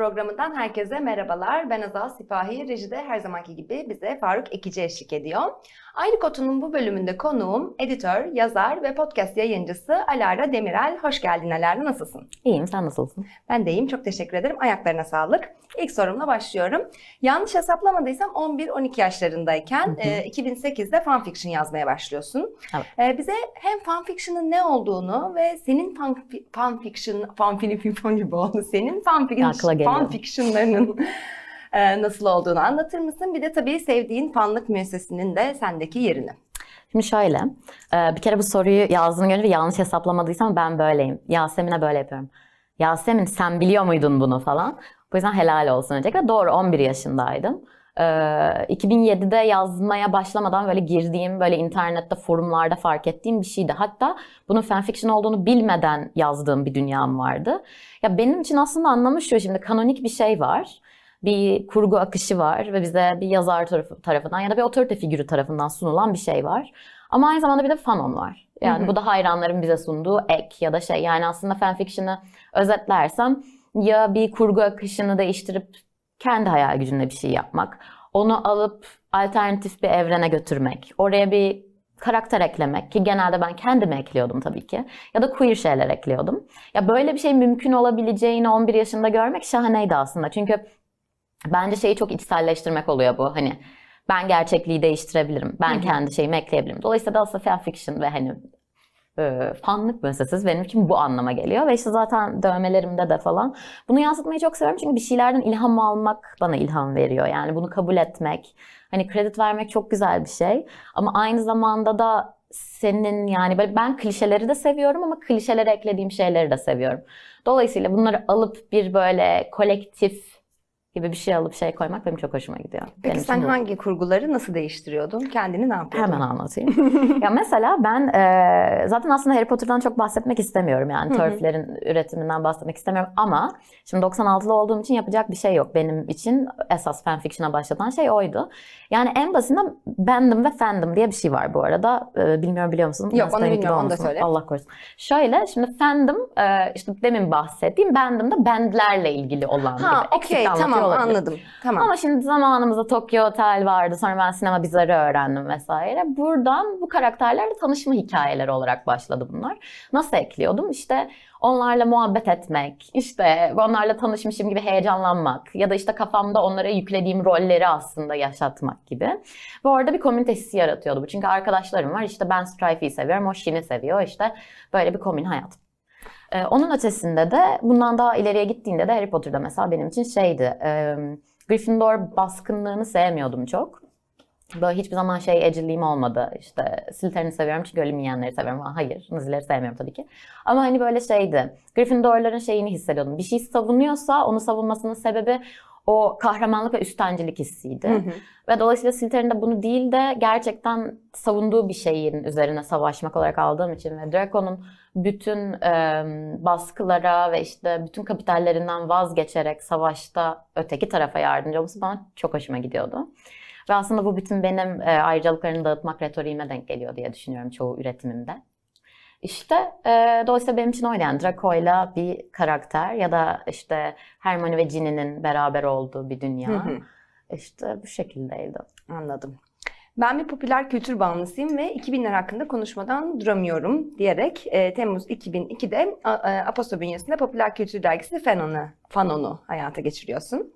Programından herkese merhabalar. Ben Azal Sipahi. Rejide her zamanki gibi bize Faruk Ekici eşlik ediyor. Ayrı Kotu'nun bu bölümünde konuğum editör, yazar ve podcast yayıncısı Alara Demirel. Hoş geldin Alara, nasılsın? İyiyim, sen nasılsın? Ben de iyiyim, çok teşekkür ederim. Ayaklarına sağlık. İlk sorumla başlıyorum. Yanlış hesaplamadıysam 11-12 yaşlarındayken e, 2008'de fanfiction yazmaya başlıyorsun. Evet. E, bize hem fanfiction'ın ne olduğunu ve senin fan, fanfiction, fanfiction gibi oldu. Senin fanfiction, Fanfiction'larının e, nasıl olduğunu anlatır mısın? Bir de tabii sevdiğin fanlık müessesinin de sendeki yerini. Şimdi şöyle, bir kere bu soruyu yazdığını göre yanlış hesaplamadıysam ben böyleyim. Yasemin'e böyle yapıyorum. Yasemin sen biliyor muydun bunu falan. Bu yüzden helal olsun öncelikle. Doğru 11 yaşındaydım. E, 2007'de yazmaya başlamadan böyle girdiğim, böyle internette, forumlarda fark ettiğim bir şeydi. Hatta bunun fanfiction olduğunu bilmeden yazdığım bir dünyam vardı. Ya benim için aslında anlamı şu, şimdi kanonik bir şey var. Bir kurgu akışı var ve bize bir yazar tarafı, tarafından ya da bir otorite figürü tarafından sunulan bir şey var. Ama aynı zamanda bir de fanon var. Yani Hı hı. bu da hayranların bize sunduğu ek ya da şey yani aslında fanfiction'ı özetlersem ya bir kurgu akışını değiştirip kendi hayal gücünde bir şey yapmak, onu alıp alternatif bir evrene götürmek, oraya bir karakter eklemek ki genelde ben kendime ekliyordum tabii ki ya da queer şeyler ekliyordum. Ya böyle bir şey mümkün olabileceğini 11 yaşında görmek şahaneydi aslında. Çünkü bence şeyi çok içselleştirmek oluyor bu. Hani ben gerçekliği değiştirebilirim. Ben Hı hı. kendi şeyimi ekleyebilirim. Dolayısıyla da aslında fanfiction ve hani e, fanlık müessesesi benim için bu anlama geliyor. Ve işte zaten dövmelerimde de falan. Bunu yansıtmayı çok seviyorum çünkü bir şeylerden ilham almak bana ilham veriyor. Yani bunu kabul etmek, hani kredi vermek çok güzel bir şey. Ama aynı zamanda da senin yani böyle ben klişeleri de seviyorum ama klişelere eklediğim şeyleri de seviyorum. Dolayısıyla bunları alıp bir böyle kolektif gibi bir şey alıp şey koymak benim çok hoşuma gidiyor. Peki Benim sen bu. hangi kurguları nasıl değiştiriyordun? Kendini ne yapıyordun? Hemen anlatayım. ya mesela ben e, zaten aslında Harry Potter'dan çok bahsetmek istemiyorum yani törflerin üretiminden bahsetmek istemiyorum ama şimdi 96'lı olduğum için yapacak bir şey yok. Benim için esas fanfiction'a başlatan şey oydu. Yani en basitinden Bandom ve Fandom diye bir şey var bu arada. E, bilmiyorum biliyor musun? Yok, onu bilmiyorum, onu da söyle. Allah korusun. Şöyle şimdi Fandom e, işte demin bahsettiğim Bandom da bandlerle ilgili olan Ha, gibi. Eksik okey, tamam olabilirim. anladım. Tamam. Ama şimdi zamanımızda Tokyo Otel vardı. Sonra ben sinema bizarı öğrendim vesaire. Buradan bu karakterlerle tanışma hikayeleri olarak başladı bunlar. Nasıl ekliyordum? İşte onlarla muhabbet etmek, işte onlarla tanışmışım gibi heyecanlanmak ya da işte kafamda onlara yüklediğim rolleri aslında yaşatmak gibi. Ve orada bir komünite hissi yaratıyordu bu. Çünkü arkadaşlarım var. İşte ben Strife'yi seviyorum, o Shin'i seviyor. İşte böyle bir komün hayat. Ee, onun ötesinde de bundan daha ileriye gittiğinde de Harry Potter'da mesela benim için şeydi. e, Gryffindor baskınlığını sevmiyordum çok. Böyle hiçbir zaman şey ecilliğim olmadı. İşte Slytherin'i seviyorum çünkü ölüm yiyenleri seviyorum. Hayır, Nazileri sevmiyorum tabii ki. Ama hani böyle şeydi. Gryffindorların şeyini hissediyordum. Bir şey savunuyorsa onu savunmasının sebebi o kahramanlık ve üstencilik hissiydi. Hı hı. Ve dolayısıyla Slytherin de bunu değil de gerçekten savunduğu bir şeyin üzerine savaşmak olarak aldığım için ve Draco'nun bütün e, baskılara ve işte bütün kapitallerinden vazgeçerek savaşta öteki tarafa yardımcı olması bana çok hoşuma gidiyordu. Ve aslında bu bütün benim e, ayrıcalıklarını dağıtmak retoriğime denk geliyor diye düşünüyorum çoğu üretimimde. İşte e, dolayısıyla benim için oydu yani Draco'yla bir karakter ya da işte Hermione ve Ginny'nin beraber olduğu bir dünya. Hı hı. İşte bu şekildeydi. Anladım. Ben bir popüler kültür bağımlısıyım ve 2000'ler hakkında konuşmadan duramıyorum diyerek e, Temmuz 2002'de a- e, Aposto bünyesinde popüler kültür dergisi Fanon'u, Fanon'u hayata geçiriyorsun.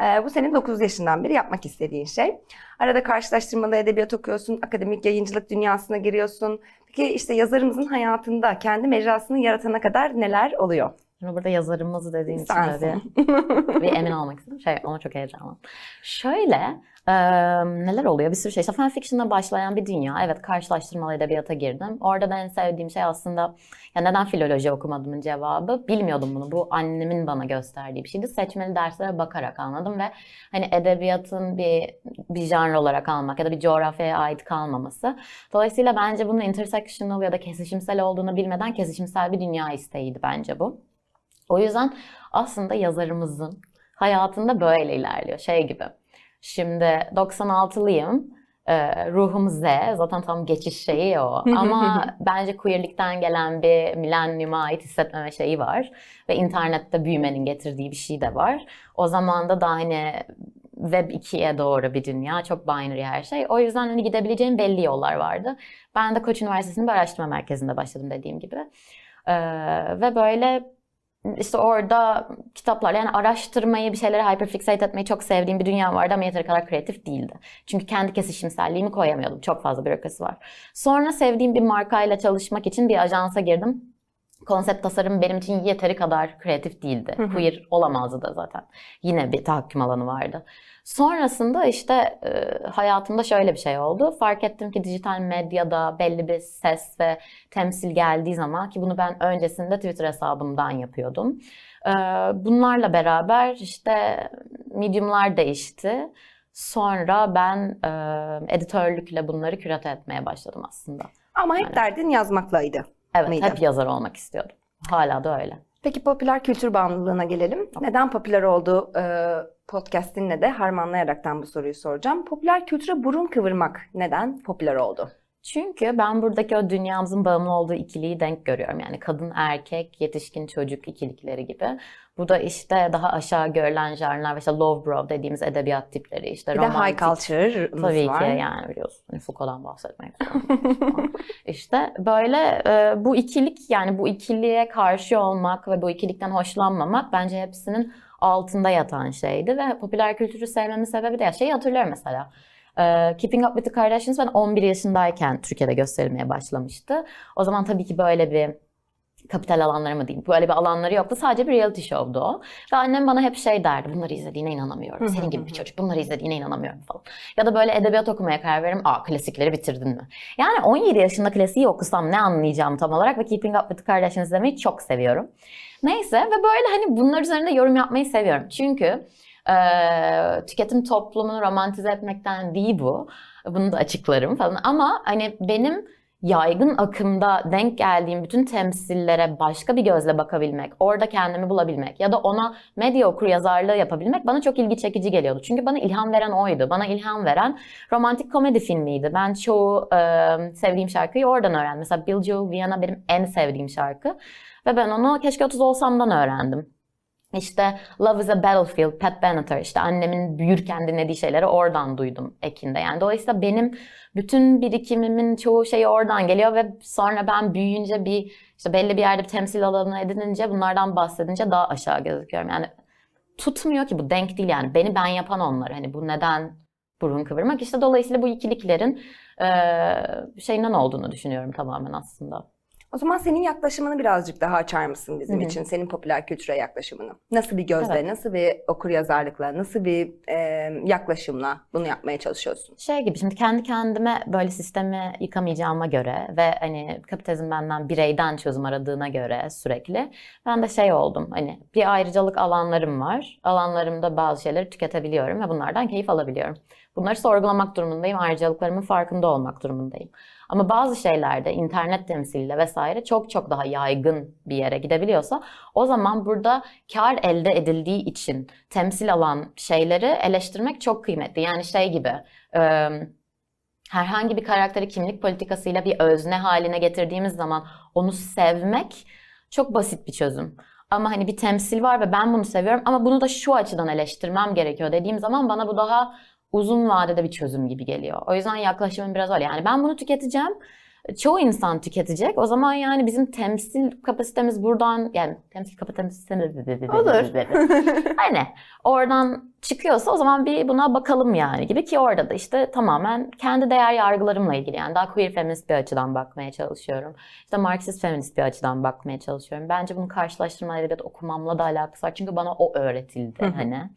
E, bu senin 9 yaşından beri yapmak istediğin şey. Arada karşılaştırmalı edebiyat okuyorsun, akademik yayıncılık dünyasına giriyorsun. Peki işte yazarımızın hayatında kendi mecrasını yaratana kadar neler oluyor? Şimdi burada yazarımız dediğin için Sensin. tabii bir emin olmak istedim. Şey ama çok heyecanlı. Şöyle Ee, neler oluyor? Bir sürü şey. İşte fanfiction'la başlayan bir dünya. Evet karşılaştırmalı edebiyata girdim. Orada da en sevdiğim şey aslında ya neden filoloji okumadımın cevabı. Bilmiyordum bunu. Bu annemin bana gösterdiği bir şeydi. Seçmeli derslere bakarak anladım ve hani edebiyatın bir bir janr olarak almak ya da bir coğrafyaya ait kalmaması. Dolayısıyla bence bunun intersectional ya da kesişimsel olduğunu bilmeden kesişimsel bir dünya isteğiydi bence bu. O yüzden aslında yazarımızın hayatında böyle ilerliyor. Şey gibi. Şimdi 96'lıyım. Ee, ruhum Z. Zaten tam geçiş şeyi o. Ama bence queerlikten gelen bir milenyuma ait hissetmeme şeyi var. Ve internette büyümenin getirdiği bir şey de var. O zaman da daha hani Web 2'ye doğru bir dünya. Çok binary her şey. O yüzden hani gidebileceğim belli yollar vardı. Ben de Koç Üniversitesi'nin bir araştırma merkezinde başladım dediğim gibi. Ee, ve böyle işte orada kitaplar yani araştırmayı bir şeylere hyperfixate etmeyi çok sevdiğim bir dünya vardı ama yeteri kadar kreatif değildi. Çünkü kendi kesişimselliğimi koyamıyordum. Çok fazla bürokrasi var. Sonra sevdiğim bir markayla çalışmak için bir ajansa girdim. Konsept tasarım benim için yeteri kadar kreatif değildi. Queer olamazdı da zaten. Yine bir tahakküm alanı vardı. Sonrasında işte e, hayatımda şöyle bir şey oldu. Fark ettim ki dijital medyada belli bir ses ve temsil geldiği zaman ki bunu ben öncesinde Twitter hesabımdan yapıyordum. E, bunlarla beraber işte mediumlar değişti. Sonra ben e, editörlükle bunları kürate etmeye başladım aslında. Ama hep derdin yazmaklaydı. Evet, mıydı? hep yazar olmak istiyordum. Hala da öyle. Peki popüler kültür bağımlılığına gelelim. Neden popüler oldu e, podcastinle de harmanlayaraktan bu soruyu soracağım. Popüler kültüre burun kıvırmak neden popüler oldu? Çünkü ben buradaki o dünyamızın bağımlı olduğu ikiliyi denk görüyorum. Yani kadın, erkek, yetişkin, çocuk ikilikleri gibi. Bu da işte daha aşağı görülen janrlar ve işte love bro dediğimiz edebiyat tipleri. işte Bir romantik. high culture'ımız Tabii var. ki yani biliyorsun hani Foucault'dan bahsetmek. İşte böyle e, bu ikilik yani bu ikiliğe karşı olmak ve bu ikilikten hoşlanmamak bence hepsinin altında yatan şeydi ve popüler kültürü sevmemin sebebi de şeyi hatırlıyorum mesela. E, Keeping Up with the Kardashians ben 11 yaşındayken Türkiye'de gösterilmeye başlamıştı. O zaman tabii ki böyle bir kapital alanları mı diyeyim böyle bir alanları yoktu. Sadece bir reality show'du o. Ve annem bana hep şey derdi. Bunları izlediğine inanamıyorum. Senin gibi bir çocuk bunları izlediğine inanamıyorum falan. Ya da böyle edebiyat okumaya karar veririm. Aa klasikleri bitirdin mi? Yani 17 yaşında klasiği okusam ne anlayacağım tam olarak ve Keeping Up with the Kardashians izlemeyi çok seviyorum. Neyse ve böyle hani bunlar üzerinde yorum yapmayı seviyorum. Çünkü e, tüketim toplumunu romantize etmekten değil bu. Bunu da açıklarım falan. Ama hani benim yaygın akımda denk geldiğim bütün temsillere başka bir gözle bakabilmek, orada kendimi bulabilmek ya da ona medya okur yazarlığı yapabilmek bana çok ilgi çekici geliyordu. Çünkü bana ilham veren oydu. Bana ilham veren romantik komedi filmiydi. Ben çoğu e, sevdiğim şarkıyı oradan öğrendim. Mesela Bill Joel Vienna benim en sevdiğim şarkı. Ve ben onu Keşke 30 Olsam'dan öğrendim. İşte Love is a Battlefield, Pat Benatar. işte annemin büyürken dinlediği şeyleri oradan duydum Ekin'de. Yani dolayısıyla benim bütün birikimimin çoğu şeyi oradan geliyor ve sonra ben büyüyünce bir işte belli bir yerde bir temsil alanı edinince bunlardan bahsedince daha aşağı gözüküyorum. Yani tutmuyor ki bu denk değil yani. Beni ben yapan onlar. Hani bu neden burun kıvırmak? İşte dolayısıyla bu ikiliklerin e, şeyinden olduğunu düşünüyorum tamamen aslında. O zaman senin yaklaşımını birazcık daha açar mısın bizim Hı hı. için? Senin popüler kültüre yaklaşımını. Nasıl bir gözle, Evet. nasıl bir okur yazarlıkla, nasıl bir e, yaklaşımla bunu yapmaya çalışıyorsun? Şey gibi şimdi kendi kendime böyle sistemi yıkamayacağıma göre ve hani kapitalizm benden bireyden çözüm aradığına göre sürekli ben de şey oldum hani bir ayrıcalık alanlarım var. Alanlarımda bazı şeyleri tüketebiliyorum ve bunlardan keyif alabiliyorum. Bunları sorgulamak durumundayım. Ayrıcalıklarımın farkında olmak durumundayım. Ama bazı şeylerde internet temsiliyle vesaire çok çok daha yaygın bir yere gidebiliyorsa o zaman burada kar elde edildiği için temsil alan şeyleri eleştirmek çok kıymetli. Yani şey gibi e, herhangi bir karakteri kimlik politikasıyla bir özne haline getirdiğimiz zaman onu sevmek çok basit bir çözüm. Ama hani bir temsil var ve ben bunu seviyorum ama bunu da şu açıdan eleştirmem gerekiyor dediğim zaman bana bu daha uzun vadede bir çözüm gibi geliyor. O yüzden yaklaşımım biraz öyle. Yani ben bunu tüketeceğim. Çoğu insan tüketecek. O zaman yani bizim temsil kapasitemiz buradan yani temsil kapasitemiz Olur. Hani oradan çıkıyorsa o zaman bir buna bakalım yani gibi ki orada da işte tamamen kendi değer yargılarımla ilgili yani daha queer feminist bir açıdan bakmaya çalışıyorum. İşte Marksist feminist bir açıdan bakmaya çalışıyorum. Bence bunun karşılaştırma edebiyat okumamla da alakası var. Çünkü bana o öğretildi hani.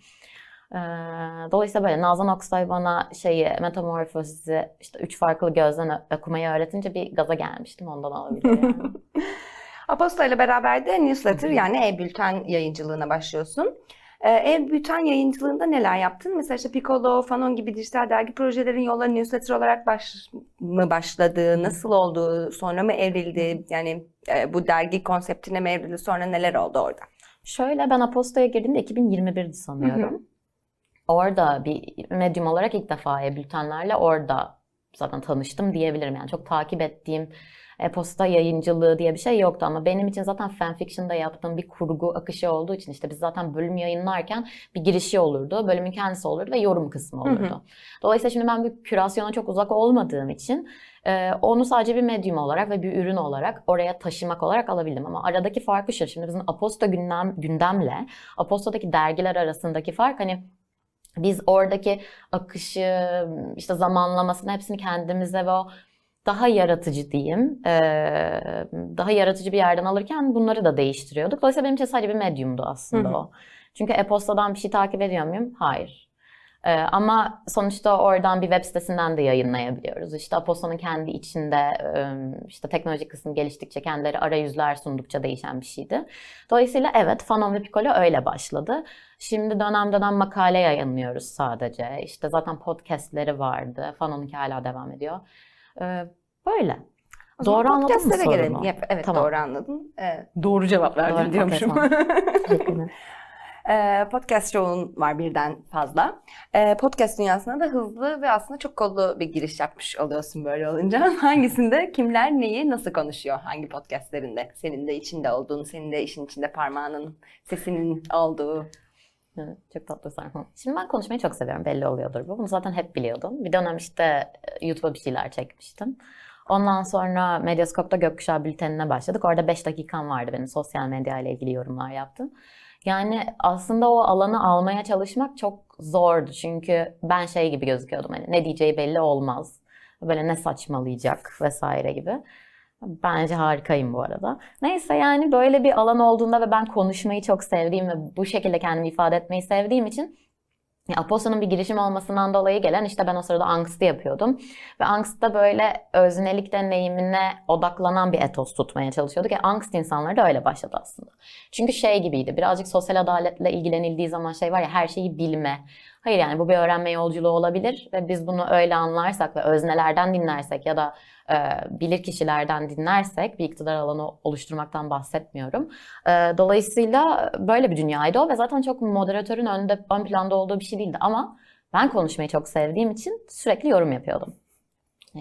Dolayısıyla böyle Nazan Aksoy bana şeyi Metamorfosis'i işte üç farklı gözden okumayı öğretince bir gaza gelmiştim ondan olabilir yani. Aposto ile beraber de newsletter yani e-bülten yayıncılığına başlıyorsun. E-bülten yayıncılığında neler yaptın? Mesela işte Piccolo, Fanon gibi dijital dergi projelerin yolları newsletter olarak baş, mı başladı? Nasıl oldu? Sonra mı evrildi? Yani e, bu dergi konseptine mi evrildi? Sonra neler oldu orada? Şöyle ben Aposto'ya girdiğimde 2021'di sanıyorum. Hı hı. Orada bir medyum olarak ilk defa e-bültenlerle orada zaten tanıştım diyebilirim. Yani çok takip ettiğim e-posta yayıncılığı diye bir şey yoktu ama benim için zaten fanfiction'da yaptığım bir kurgu akışı olduğu için işte biz zaten bölüm yayınlarken bir girişi olurdu, bölümün kendisi olurdu ve yorum kısmı Hı hı. olurdu. Dolayısıyla şimdi ben bir kürasyona çok uzak olmadığım için e, onu sadece bir medyum olarak ve bir ürün olarak oraya taşımak olarak alabildim. Ama aradaki farkı şu, şimdi bizim Aposto gündem, gündemle Aposto'daki dergiler arasındaki fark hani biz oradaki akışı, işte zamanlamasını hepsini kendimize ve o daha yaratıcı diyeyim, daha yaratıcı bir yerden alırken bunları da değiştiriyorduk. Dolayısıyla benim için sadece bir medyumdu aslında Hı hı. o. Çünkü e-postadan bir şey takip ediyor muyum? Hayır. Ama sonuçta oradan bir web sitesinden de yayınlayabiliyoruz. İşte Aposto'nun kendi içinde işte teknolojik kısmı geliştikçe kendileri arayüzler sundukça değişen bir şeydi. Dolayısıyla evet Fanon ve Piccolo öyle başladı. Şimdi dönem dönem makale yayınlıyoruz sadece. İşte zaten podcastleri vardı. Fanon'unki hala devam ediyor. Ee, böyle. O Doğru anladın mı sorumu? gelelim. Yap, evet Tamam. doğru anladın. Ee, doğru cevap verdin Doğru, diyormuşum. Ee, podcast show'un var birden fazla. Ee, podcast dünyasına da hızlı ve aslında çok kollu bir giriş yapmış oluyorsun böyle olunca. Hangisinde kimler neyi nasıl konuşuyor? Hangi podcastlerinde? Senin de içinde olduğun, senin de işin içinde parmağının, sesinin olduğu. Evet, çok tatlı sarma. Şimdi ben konuşmayı çok seviyorum. Belli oluyordur bu. Bunu zaten hep biliyordum. Bir dönem işte e, YouTube'a bir şeyler çekmiştim. Ondan sonra Medyascope'da Gökkuşağı Bülteni'ne başladık. Orada 5 dakikam vardı benim sosyal medya ile ilgili yorumlar yaptım. Yani aslında o alanı almaya çalışmak çok zordu. Çünkü ben şey gibi gözüküyordum. Hani ne diyeceği belli olmaz. Böyle ne saçmalayacak vesaire gibi. Bence harikayım bu arada. Neyse yani böyle bir alan olduğunda ve ben konuşmayı çok sevdiğim ve bu şekilde kendimi ifade etmeyi sevdiğim için Aposto'nun bir girişim olmasından dolayı gelen işte ben o sırada Angst'ı yapıyordum. Ve Angst'ta böyle öznelik deneyimine odaklanan bir etos tutmaya çalışıyorduk. Yani Angst insanları da öyle başladı aslında. Çünkü şey gibiydi birazcık sosyal adaletle ilgilenildiği zaman şey var ya her şeyi bilme. Hayır yani bu bir öğrenme yolculuğu olabilir ve biz bunu öyle anlarsak ve öznelerden dinlersek ya da bilir kişilerden dinlersek bir iktidar alanı oluşturmaktan bahsetmiyorum. Dolayısıyla böyle bir dünyaydı o ve zaten çok moderatörün önde ön planda olduğu bir şey değildi ama ben konuşmayı çok sevdiğim için sürekli yorum yapıyordum.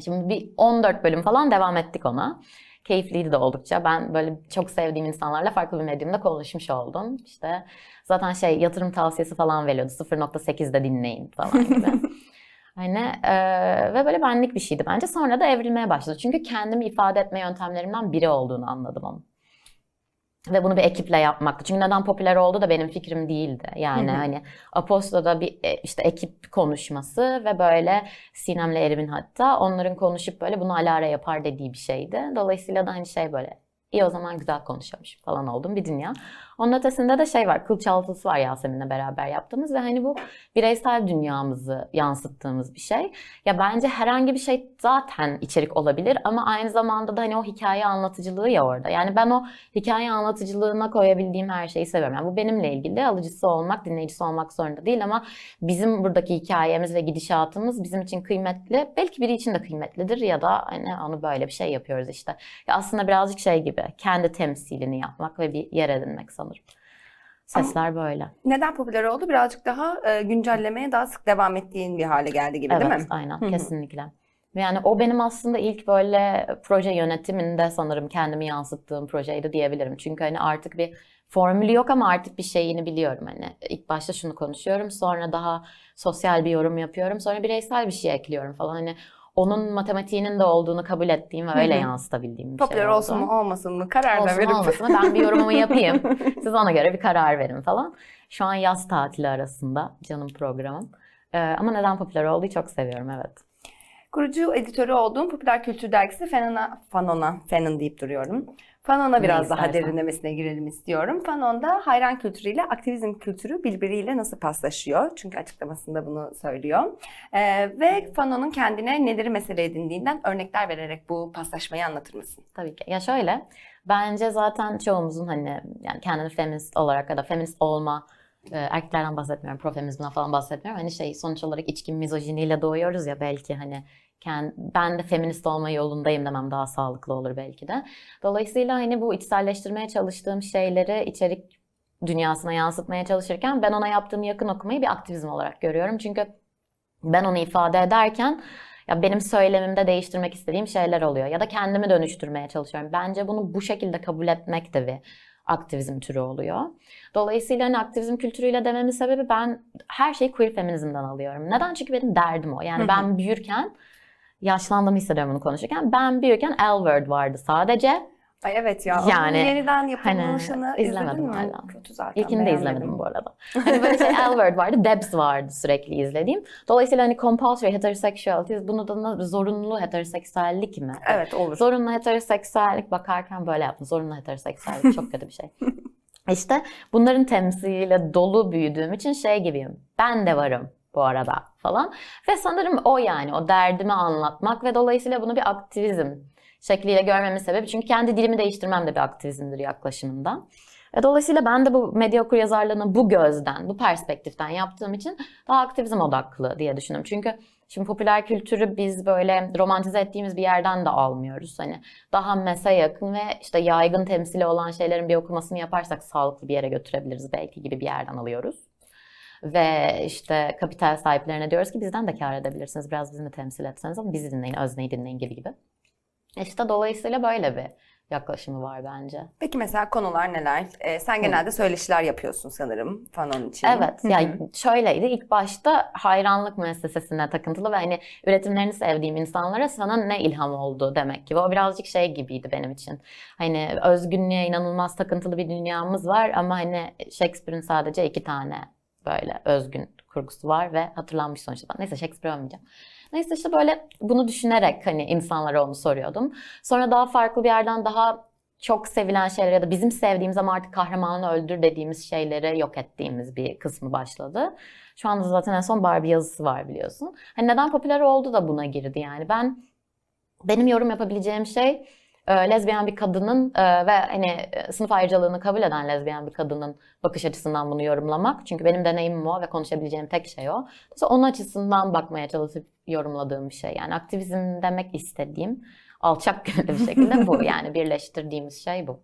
Şimdi bir 14 bölüm falan devam ettik ona. Keyifliydi de oldukça. Ben böyle çok sevdiğim insanlarla farklı bir medyumda konuşmuş oldum. İşte zaten şey yatırım tavsiyesi falan veriyordu. 0.8'de dinleyin falan gibi. Hani e, ve böyle benlik bir şeydi bence. Sonra da evrilmeye başladı. Çünkü kendimi ifade etme yöntemlerimden biri olduğunu anladım onun. Ve bunu bir ekiple yapmaktı. Çünkü neden popüler oldu da benim fikrim değildi. Yani Hı hı. hani Aposto'da bir e, işte ekip konuşması ve böyle Sinem'le Erim'in hatta onların konuşup böyle bunu Alara yapar dediği bir şeydi. Dolayısıyla da hani şey böyle iyi o zaman güzel konuşuyormuş falan oldum bir dünya. Onun ötesinde de şey var, kılçaltısı var Yasemin'le beraber yaptığımız ve hani bu bireysel dünyamızı yansıttığımız bir şey. Ya bence herhangi bir şey zaten içerik olabilir ama aynı zamanda da hani o hikaye anlatıcılığı ya orada. Yani ben o hikaye anlatıcılığına koyabildiğim her şeyi seviyorum. Yani bu benimle ilgili alıcısı olmak, dinleyicisi olmak zorunda değil ama bizim buradaki hikayemiz ve gidişatımız bizim için kıymetli. Belki biri için de kıymetlidir ya da hani onu böyle bir şey yapıyoruz işte. Ya aslında birazcık şey gibi kendi temsilini yapmak ve bir yer edinmek sanırım. Sesler böyle. Neden popüler oldu? Birazcık daha e, güncellemeye daha sık devam ettiğin bir hale geldi gibi değil Evet, mi? aynen Hı hı. kesinlikle. Yani o benim aslında ilk böyle proje yönetiminde sanırım kendimi yansıttığım projeydi diyebilirim. Çünkü hani artık bir formülü yok ama artık bir şeyini biliyorum hani. İlk başta şunu konuşuyorum, sonra daha sosyal bir yorum yapıyorum, sonra bireysel bir şey ekliyorum falan hani. Onun matematiğinin de olduğunu kabul ettiğim ve öyle yansıtabildiğim bir Popüler şey oldu. olsun mu olmasın mı karar da Olsun verip. olmasın mı ben bir yorumumu yapayım. Siz ona göre bir karar verin falan. Şu an yaz tatili arasında canım programım. Ee, ama neden popüler olduğu çok seviyorum evet. Kurucu editörü olduğum popüler kültür dergisi Fanon'a, Fanon'a, Fanon deyip duruyorum. Fanon'a biraz daha derinlemesine girelim istiyorum. Fanon'da hayran kültürüyle aktivizm kültürü birbiriyle nasıl paslaşıyor? Çünkü açıklamasında bunu söylüyor. Ee, ve Fanon'un kendine neleri mesele edindiğinden örnekler vererek bu paslaşmayı anlatır mısın? Tabii ki. Ya şöyle, bence zaten çoğumuzun hani yani kendini feminist olarak ya da feminist olma e, erkeklerden bahsetmiyorum, profeminizmden falan bahsetmiyorum. Hani şey sonuç olarak içkin mizojiniyle doğuyoruz ya belki hani ben de feminist olma yolundayım demem daha sağlıklı olur belki de. Dolayısıyla hani bu içselleştirmeye çalıştığım şeyleri içerik dünyasına yansıtmaya çalışırken ben ona yaptığım yakın okumayı bir aktivizm olarak görüyorum. Çünkü ben onu ifade ederken ya benim söylemimde değiştirmek istediğim şeyler oluyor ya da kendimi dönüştürmeye çalışıyorum. Bence bunu bu şekilde kabul etmek de bir aktivizm türü oluyor. Dolayısıyla hani aktivizm kültürüyle dememin sebebi ben her şeyi queer feminizmden alıyorum. Neden? Çünkü benim derdim o. Yani ben büyürken yaşlandığımı hissediyorum bunu konuşurken. Ben büyürken L word vardı sadece. Ay evet ya. Yani, onun yeniden yapılmışını hani, izledin izlemedim mi? hala. Kötü zaten. İlkini de izlemedim bu arada. Hani böyle şey L word vardı, Debs vardı sürekli izlediğim. Dolayısıyla hani compulsory heterosexuality, bunu da zorunlu heteroseksüellik mi? Evet olur. Zorunlu heteroseksüellik bakarken böyle yaptım. Zorunlu heteroseksüellik çok kötü bir şey. İşte bunların temsiliyle dolu büyüdüğüm için şey gibiyim. Ben de varım bu arada falan. Ve sanırım o yani o derdimi anlatmak ve dolayısıyla bunu bir aktivizm şekliyle görmemin sebebi. Çünkü kendi dilimi değiştirmem de bir aktivizmdir yaklaşımında. Ve dolayısıyla ben de bu medya okur yazarlığını bu gözden, bu perspektiften yaptığım için daha aktivizm odaklı diye düşünüyorum. Çünkü şimdi popüler kültürü biz böyle romantize ettiğimiz bir yerden de almıyoruz. Hani daha mese yakın ve işte yaygın temsili olan şeylerin bir okumasını yaparsak sağlıklı bir yere götürebiliriz belki gibi bir yerden alıyoruz. Ve işte kapital sahiplerine diyoruz ki bizden de kar edebilirsiniz. Biraz bizi temsil etseniz ama bizi dinleyin, özneyi dinleyin gibi gibi. İşte dolayısıyla böyle bir yaklaşımı var bence. Peki mesela konular neler? Ee, sen genelde söyleşiler yapıyorsun sanırım Fanon için. Evet, Hı hı. şöyleydi. İlk başta hayranlık müessesesine takıntılı ve hani üretimlerini sevdiğim insanlara sana ne ilham oldu demek gibi. O birazcık şey gibiydi benim için. Hani özgünlüğe inanılmaz takıntılı bir dünyamız var ama hani Shakespeare'in sadece iki tane böyle özgün kurgusu var ve hatırlanmış sonuçta. Neyse Shakespeare övmeyeceğim. Neyse işte böyle bunu düşünerek hani insanlara onu soruyordum. Sonra daha farklı bir yerden daha çok sevilen şeyler ya da bizim sevdiğimiz ama artık kahramanı öldür dediğimiz şeyleri yok ettiğimiz bir kısmı başladı. Şu anda zaten en son Barbie yazısı var biliyorsun. Hani neden popüler oldu da buna girdi yani. Ben benim yorum yapabileceğim şey e, lezbiyen bir kadının e, ve hani e, sınıf ayrıcalığını kabul eden lezbiyen bir kadının bakış açısından bunu yorumlamak. Çünkü benim deneyimim o ve konuşabileceğim tek şey o. Dolayısıyla onun açısından bakmaya çalışıp yorumladığım bir şey. Yani aktivizm demek istediğim alçak gönüllü bir şekilde bu. Yani birleştirdiğimiz şey bu.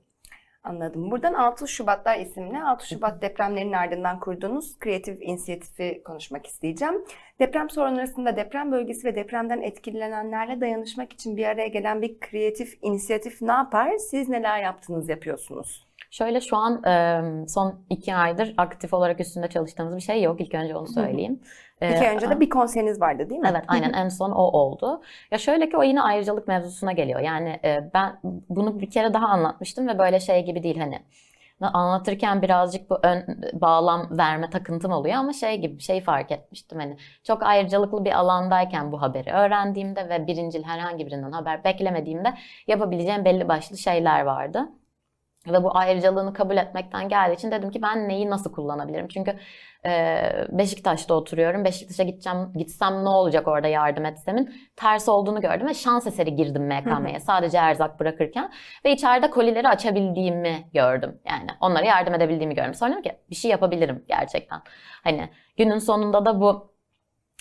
Anladım. Buradan 6 Şubatlar isimli 6 Şubat depremlerinin ardından kurduğunuz kreatif inisiyatifi konuşmak isteyeceğim. Deprem sonrasında deprem bölgesi ve depremden etkilenenlerle dayanışmak için bir araya gelen bir kreatif inisiyatif ne yapar? Siz neler yaptınız, yapıyorsunuz? Şöyle şu an son iki aydır aktif olarak üstünde çalıştığımız bir şey yok. İlk önce onu söyleyeyim. İki E, ay önce de bir konseriniz vardı değil mi? Evet aynen en son o oldu. Ya şöyle ki o yine ayrıcalık mevzusuna geliyor. Yani e, ben bunu bir kere daha anlatmıştım ve böyle şey gibi değil hani anlatırken birazcık bu ön bağlam verme takıntım oluyor ama şey gibi bir şey fark etmiştim hani çok ayrıcalıklı bir alandayken bu haberi öğrendiğimde ve birincil herhangi birinden haber beklemediğimde yapabileceğim belli başlı şeyler vardı. Ve bu ayrıcalığını kabul etmekten geldiği için dedim ki ben neyi nasıl kullanabilirim? Çünkü e, Beşiktaş'ta oturuyorum. Beşiktaş'a gideceğim, gitsem ne olacak orada yardım etsemin ters olduğunu gördüm ve şans eseri girdim MKM'ye sadece erzak bırakırken ve içeride kolileri açabildiğimi gördüm. Yani onlara yardım edebildiğimi gördüm. Sonra dedim ki bir şey yapabilirim gerçekten. Hani günün sonunda da bu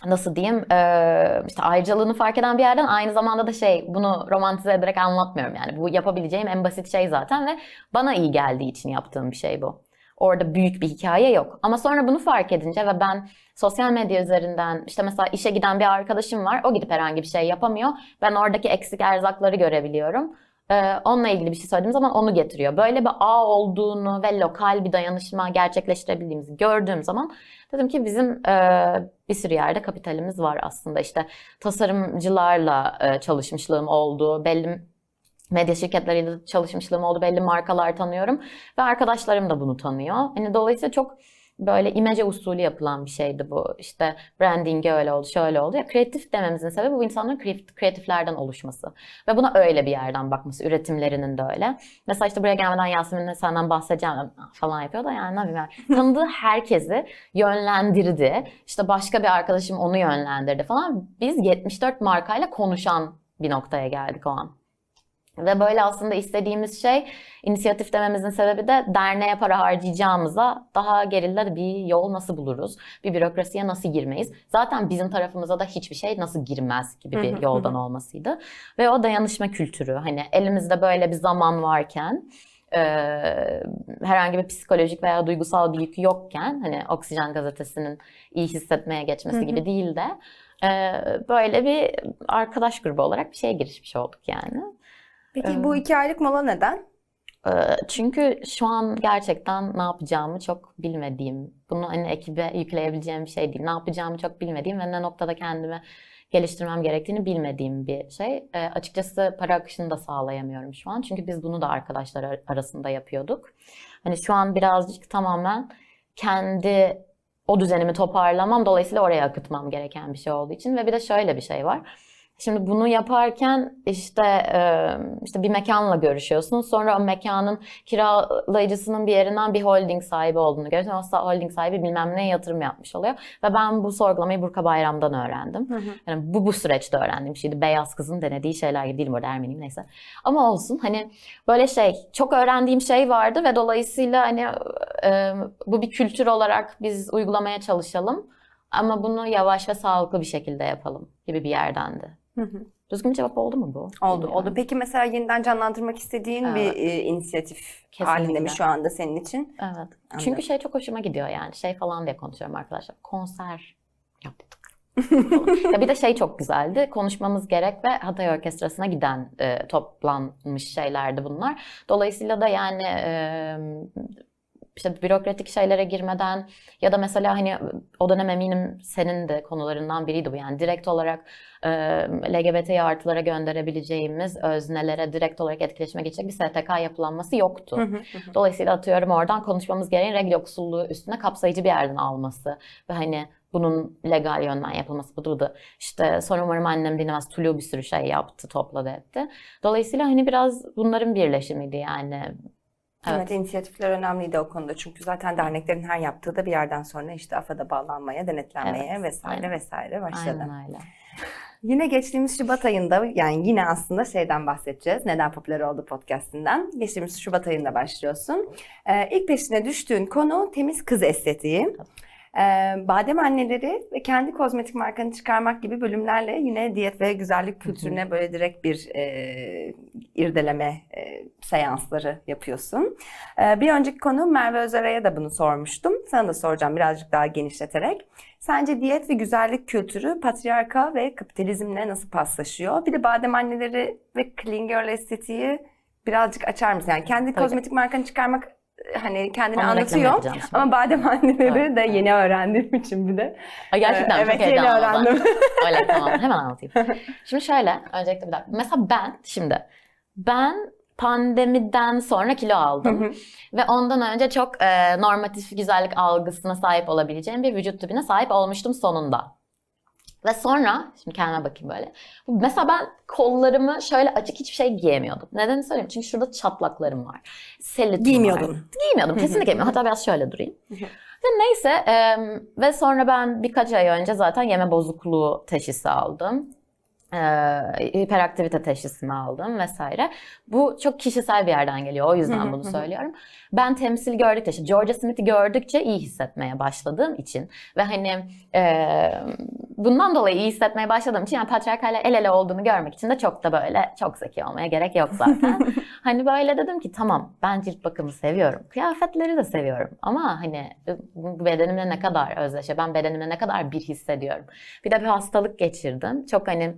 nasıl diyeyim e, işte ayrıcalığını fark eden bir yerden aynı zamanda da şey bunu romantize ederek anlatmıyorum yani bu yapabileceğim en basit şey zaten ve bana iyi geldiği için yaptığım bir şey bu. Orada büyük bir hikaye yok. Ama sonra bunu fark edince ve ben sosyal medya üzerinden işte mesela işe giden bir arkadaşım var. O gidip herhangi bir şey yapamıyor. Ben oradaki eksik erzakları görebiliyorum. Ee, onunla ilgili bir şey söylediğim zaman onu getiriyor. Böyle bir ağ olduğunu ve lokal bir dayanışma gerçekleştirebildiğimizi gördüğüm zaman dedim ki bizim e, bir sürü yerde kapitalimiz var aslında. İşte tasarımcılarla e, çalışmışlığım oldu. Belli medya şirketleriyle çalışmışlığım oldu. Belli markalar tanıyorum ve arkadaşlarım da bunu tanıyor. Hani dolayısıyla çok böyle imece usulü yapılan bir şeydi bu. İşte branding'e öyle oldu, şöyle oldu. Ya kreatif dememizin sebebi bu insanların kreatif- kreatiflerden oluşması. Ve buna öyle bir yerden bakması, üretimlerinin de öyle. Mesela işte buraya gelmeden Yasemin'le senden bahsedeceğim falan yapıyor da yani ne bileyim tanıdığı herkesi yönlendirdi. İşte başka bir arkadaşım onu yönlendirdi falan. Biz 74 markayla konuşan bir noktaya geldik o an. Ve böyle aslında istediğimiz şey inisiyatif dememizin sebebi de derneğe para harcayacağımıza daha geride bir yol nasıl buluruz? Bir bürokrasiye nasıl girmeyiz? Zaten bizim tarafımıza da hiçbir şey nasıl girmez gibi bir yoldan olmasıydı. Ve o dayanışma kültürü hani elimizde böyle bir zaman varken e, herhangi bir psikolojik veya duygusal bir yükü yokken hani Oksijen gazetesinin iyi hissetmeye geçmesi gibi değil de e, böyle bir arkadaş grubu olarak bir şeye girişmiş olduk yani. Peki bu iki aylık mola neden? Ee, Çünkü şu an gerçekten ne yapacağımı çok bilmediğim, bunu hani ekibe yükleyebileceğim bir şey değil. Ne yapacağımı çok bilmediğim ve ne noktada kendimi geliştirmem gerektiğini bilmediğim bir şey. Ee, açıkçası para akışını da sağlayamıyorum şu an. Çünkü biz bunu da arkadaşlar ar- arasında yapıyorduk. Hani şu an birazcık tamamen kendi o düzenimi toparlamam, dolayısıyla oraya akıtmam gereken bir şey olduğu için ve bir de şöyle bir şey var. Şimdi bunu yaparken işte işte bir mekanla görüşüyorsun. Sonra o mekanın kiralayıcısının bir yerinden bir holding sahibi olduğunu görüyorsun. Aslında holding sahibi bilmem neye yatırım yapmış oluyor. Ve ben bu sorgulamayı Burka Bayram'dan öğrendim. Yani bu bu süreçte öğrendiğim şeydi. Beyaz kızın denediği şeyler gibi değil bu arada Ermeniyim neyse. Ama olsun hani böyle şey çok öğrendiğim şey vardı ve dolayısıyla hani e, bu bir kültür olarak biz uygulamaya çalışalım. Ama bunu yavaş ve sağlıklı bir şekilde yapalım gibi bir yerdendi. Hı hı. Düzgün cevap oldu mu bu? Oldu, Bilmiyorum. oldu. Peki mesela yeniden canlandırmak istediğin Evet. bir e, inisiyatif halinde mi Kesinlikle. şu anda senin için? Evet. Çünkü şey çok hoşuma gidiyor yani. Şey falan diye konuşuyorum arkadaşlar. Konser yaptık. ya bir de şey çok güzeldi. Konuşmamız gerek ve Hatay Orkestrası'na giden e, toplanmış şeylerdi bunlar. Dolayısıyla da yani e, işte bürokratik şeylere girmeden ya da mesela hani o dönem eminim senin de konularından biriydi bu. Yani direkt olarak e, LGBT artılara gönderebileceğimiz öznelere direkt olarak etkileşime geçecek bir STK yapılanması yoktu. Hı hı, hı hı. Dolayısıyla atıyorum oradan konuşmamız gereken regl yoksulluğu üstüne kapsayıcı bir yerden alması ve hani bunun legal yönden yapılması budu budu. İşte sonra umarım annem dinlemez. Tulu bir sürü şey yaptı, topladı etti. Dolayısıyla hani biraz bunların birleşimiydi yani. Evet. Evet. inisiyatifler önemliydi o konuda. Çünkü zaten derneklerin her yaptığı da bir yerden sonra işte AFAD'a bağlanmaya, denetlenmeye Evet, vesaire aynen. vesaire başladı. Aynen öyle. Yine geçtiğimiz Şubat ayında yani yine aslında şeyden bahsedeceğiz. Neden popüler oldu podcast'inden. Geçtiğimiz Şubat ayında başlıyorsun. Ee, ilk peşine düştüğün konu temiz kız estetiği. Ee, badem anneleri ve kendi kozmetik markanı çıkarmak gibi bölümlerle yine diyet ve güzellik kültürüne böyle direkt bir e, irdeleme e, seansları yapıyorsun. Ee, bir önceki konu Merve Özeray'a da bunu sormuştum. Sana da soracağım birazcık daha genişleterek. Sence diyet ve güzellik kültürü patriarka ve kapitalizmle nasıl paslaşıyor? Bir de badem anneleri ve clean girl estetiği birazcık açar mısın? Yani kendi Tabii. kozmetik markanı çıkarmak e, hani kendini Onun anlatıyor. Ama badem anneleri Evet, de evet. yeni öğrendiğim için bir de. Ay gerçekten Ee, çok evet, yeni öğrendim. Öyle tamam hemen anlatayım. Şimdi şöyle öncelikle bir dakika. Mesela ben şimdi ben pandemiden sonra kilo aldım. Ve ondan önce çok e, normatif güzellik algısına sahip olabileceğim bir vücut tipine sahip olmuştum sonunda. Ve sonra, şimdi kendime bakayım böyle. Mesela ben kollarımı şöyle açık hiçbir şey giyemiyordum. Neden söyleyeyim? Çünkü şurada çatlaklarım var. Selitim Giymiyordun. var. Giymiyordum. Kesinlikle giymiyordum. Hatta biraz şöyle durayım. Ve neyse e, ve sonra ben birkaç ay önce zaten yeme bozukluğu teşhisi aldım. E, hiperaktivite teşhisini aldım vesaire. Bu çok kişisel bir yerden geliyor. O yüzden bunu söylüyorum. Ben temsil gördükçe, işte Georgia Smith'i gördükçe iyi hissetmeye başladığım için ve hani e, bundan dolayı iyi hissetmeye başladığım için yani patriarkayla el ele olduğunu görmek için de çok da böyle çok zeki olmaya gerek yok zaten. hani böyle dedim ki tamam ben cilt bakımı seviyorum. Kıyafetleri de seviyorum. Ama hani bu bedenimle ne kadar özdeşe, ben bedenimle ne kadar bir hissediyorum. Bir de bir hastalık geçirdim. Çok hani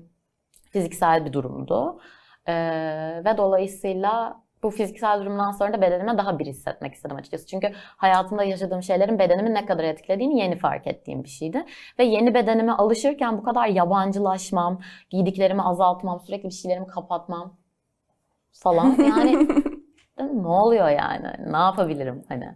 fiziksel bir durumdu. Ee, ve dolayısıyla bu fiziksel durumdan sonra da bedenime daha bir hissetmek istedim açıkçası. Çünkü hayatımda yaşadığım şeylerin bedenimi ne kadar etkilediğini yeni fark ettiğim bir şeydi. Ve yeni bedenime alışırken bu kadar yabancılaşmam, giydiklerimi azaltmam, sürekli bir şeylerimi kapatmam falan. Yani ne oluyor yani? Ne yapabilirim hani?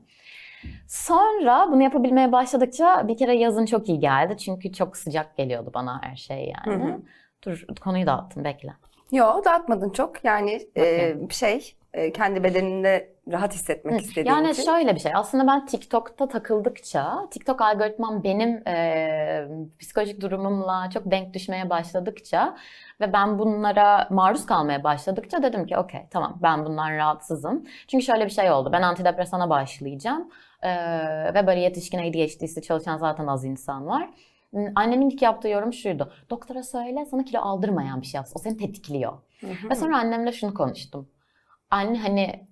Sonra bunu yapabilmeye başladıkça bir kere yazın çok iyi geldi. Çünkü çok sıcak geliyordu bana her şey yani. Hı hı. Dur konuyu dağıttım bekle. Yo dağıtmadın çok. Yani e, şey e, kendi bedeninde rahat hissetmek istediğin Yani için. şöyle bir şey. Aslında ben TikTok'ta takıldıkça, TikTok algoritmam benim e, psikolojik durumumla çok denk düşmeye başladıkça ve ben bunlara maruz kalmaya başladıkça dedim ki okey tamam ben bundan rahatsızım. Çünkü şöyle bir şey oldu. Ben antidepresana başlayacağım e, ve böyle yetişkin ADHD'si çalışan zaten az insan var. Annemin ilk yaptığı yorum şuydu. Doktora söyle sana kilo aldırmayan bir şey yapsın. O seni tetikliyor. Hı hı. Ve sonra annemle şunu konuştum. Anne hani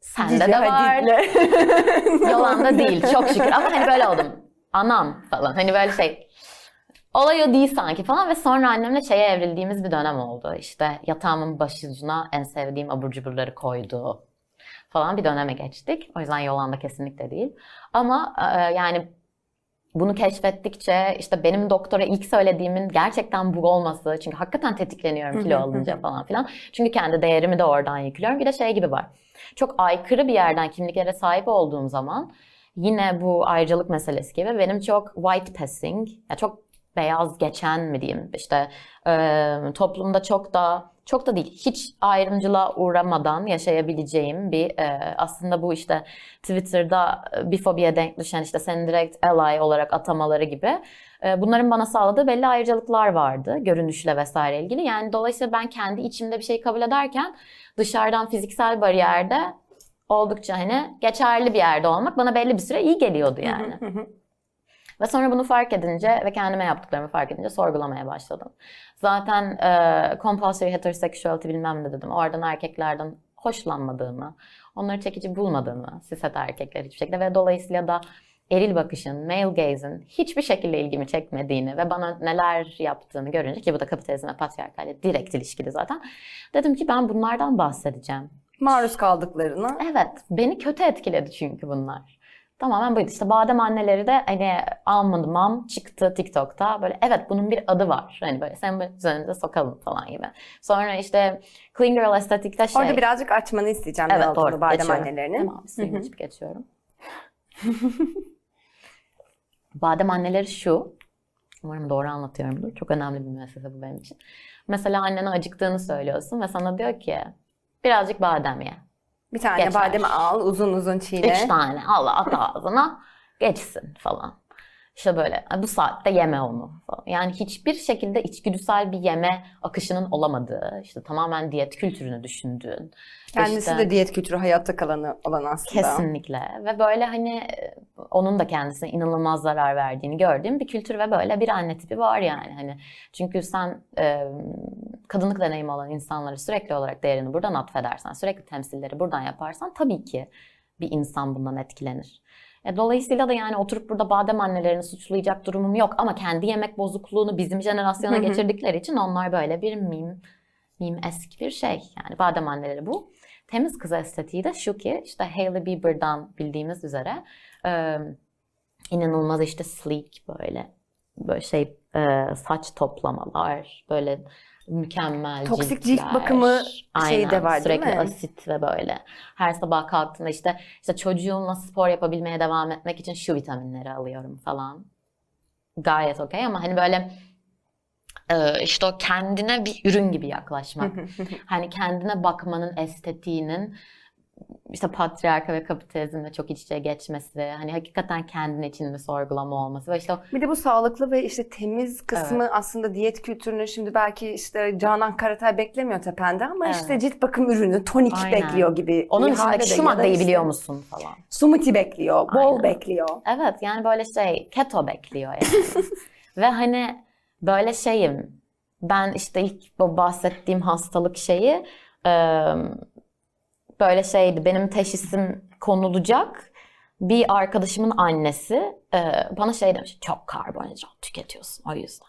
sende Cici de var. Yalan da değil çok şükür ama hani böyle oldum. Anam falan hani böyle şey. Olay o değil sanki falan ve sonra annemle şeye evrildiğimiz bir dönem oldu. İşte yatağımın başucuna en sevdiğim abur cuburları koydu falan bir döneme geçtik. O yüzden Yolanda kesinlikle değil. Ama e, yani bunu keşfettikçe işte benim doktora ilk söylediğimin gerçekten bu olması. Çünkü hakikaten tetikleniyorum kilo alınca falan filan. Çünkü kendi değerimi de oradan yüklüyorum. Bir de şey gibi var. Çok aykırı bir yerden kimliklere sahip olduğum zaman yine bu ayrıcalık meselesi gibi benim çok white passing, ya çok beyaz geçen mi diyeyim işte e, toplumda çok da çok da değil hiç ayrımcılığa uğramadan yaşayabileceğim bir e, aslında bu işte Twitter'da e, bifobiye denk düşen işte seni direkt ally olarak atamaları gibi e, bunların bana sağladığı belli ayrıcalıklar vardı görünüşle vesaire ilgili. Yani dolayısıyla ben kendi içimde bir şey kabul ederken dışarıdan fiziksel bariyerde oldukça hani geçerli bir yerde olmak bana belli bir süre iyi geliyordu yani. Ve sonra bunu fark edince ve kendime yaptıklarımı fark edince sorgulamaya başladım. Zaten e, compulsory heterosexuality bilmem ne dedim. Oradan erkeklerden hoşlanmadığımı, onları çekici bulmadığımı, cishet erkekler hiçbir şekilde ve dolayısıyla da eril bakışın, male gaze'in hiçbir şekilde ilgimi çekmediğini ve bana neler yaptığını görünce ki bu da kapitalizm ve patriarkalle direkt ilişkili zaten. Dedim ki ben bunlardan bahsedeceğim. Maruz kaldıklarına. Evet, beni kötü etkiledi çünkü bunlar. Tamamen buydu. İşte badem anneleri de hani almadı mam çıktı TikTok'ta. Böyle evet bunun bir adı var. Hani böyle sen üzerimize sokalım falan gibi. Sonra işte Clean Girl estetikte şey. Orada birazcık açmanı isteyeceğim evet doğru. badem geçiyorum. annelerinin. Tamam suyumu içip geçiyorum. badem anneleri şu. Umarım doğru anlatıyorumdur. Çok önemli bir mesele bu benim için. Mesela annene acıktığını söylüyorsun ve sana diyor ki birazcık badem ye. Bir tane Geçer. bademi al uzun uzun çiğne. Üç tane Allah at ağzına geçsin falan. İşte böyle bu saatte yeme onu falan. Yani hiçbir şekilde içgüdüsel bir yeme akışının olamadığı, işte tamamen diyet kültürünü düşündüğün. Kendisi işte- de diyet kültürü hayatta kalanı olan aslında. Kesinlikle. Ve böyle hani e, onun da kendisine inanılmaz zarar verdiğini gördüğüm bir kültür ve böyle bir anne tipi var yani. Hani çünkü sen e, kadınlık deneyimi olan insanları sürekli olarak değerini buradan atfedersen, sürekli temsilleri buradan yaparsan tabii ki bir insan bundan etkilenir. Dolayısıyla da yani oturup burada badem annelerini suçlayacak durumum yok ama kendi yemek bozukluğunu bizim jenerasyona Hı hı. geçirdikleri için onlar böyle bir meme, meme eski bir şey. Yani badem anneleri bu. Temiz kız estetiği de şu ki işte Hailey Bieber'dan bildiğimiz üzere e, inanılmaz işte sleek böyle böyle şey e, saç toplamalar böyle mükemmel Toksik cilt ciltler. bakımı şeyi de Aynen, var, değil sürekli mi? asit ve böyle her sabah kalktığında işte işte çocuğumla spor yapabilmeye devam etmek için şu vitaminleri alıyorum falan. Gayet okey ama hani böyle e, işte o kendine bir ürün gibi yaklaşmak. hani kendine bakmanın estetiğinin işte patriarka ve kapitalizmle çok iç içe geçmesi, hani hakikaten kendin için bir sorgulama olması ve işte o Bir de bu sağlıklı ve işte temiz kısmı aslında diyet kültürünü şimdi belki işte Canan Karatay beklemiyor tepende ama Evet. işte cilt bakım ürünü, tonik Aynen. bekliyor gibi. onun de şu maddeyi işte biliyor musun falan. Smoothie bekliyor, bol Aynen. bekliyor. Evet yani böyle şey keto bekliyor yani. Ve hani böyle şeyim ben işte ilk bahsettiğim hastalık şeyi e, böyle şeydi benim teşhisim konulacak bir arkadaşımın annesi e, bana şey demiş çok karbonhidrat tüketiyorsun o yüzden.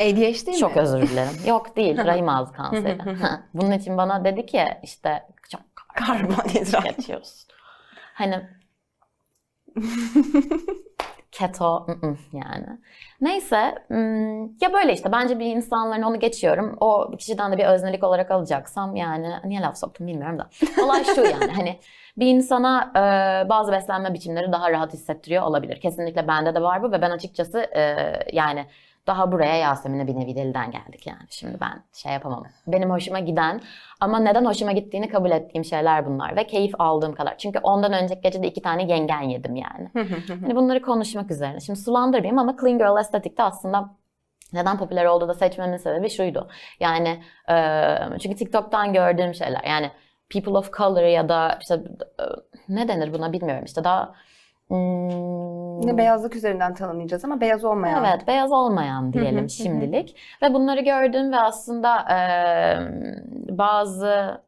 ADHD mi? Çok özür dilerim. Yok değil rahim ağzı kanseri. Bunun için bana dedi ki işte çok Karbonhidrat. tüketiyorsun. Hani keto yani. Neyse hmm, ya böyle işte bence bir insanların onu geçiyorum. O kişiden de bir öznelik olarak alacaksam yani niye laf soktum bilmiyorum da. Olay şu yani hani bir insana e, bazı beslenme biçimleri daha rahat hissettiriyor olabilir. Kesinlikle bende de var bu ve ben açıkçası e, yani daha buraya Yasemin'e bir nevi deliden geldik yani. Şimdi ben şey yapamam. Benim hoşuma giden ama neden hoşuma gittiğini kabul ettiğim şeyler bunlar ve keyif aldığım kadar. Çünkü ondan önceki gece de iki tane yengen yedim yani. Hani bunları konuşmak üzerine. Şimdi sulandırmayayım ama Clean Girl Aesthetic'te aslında neden popüler oldu da seçmemin sebebi şuydu. Yani e, çünkü TikTok'tan gördüğüm şeyler. Yani people of color ya da işte e, ne denir buna bilmiyorum işte daha hmm, Yine beyazlık üzerinden tanımlayacağız ama beyaz olmayan. Evet, beyaz olmayan Hı hı, hı diyelim hı. şimdilik. Ve bunları gördüm ve aslında e, bazı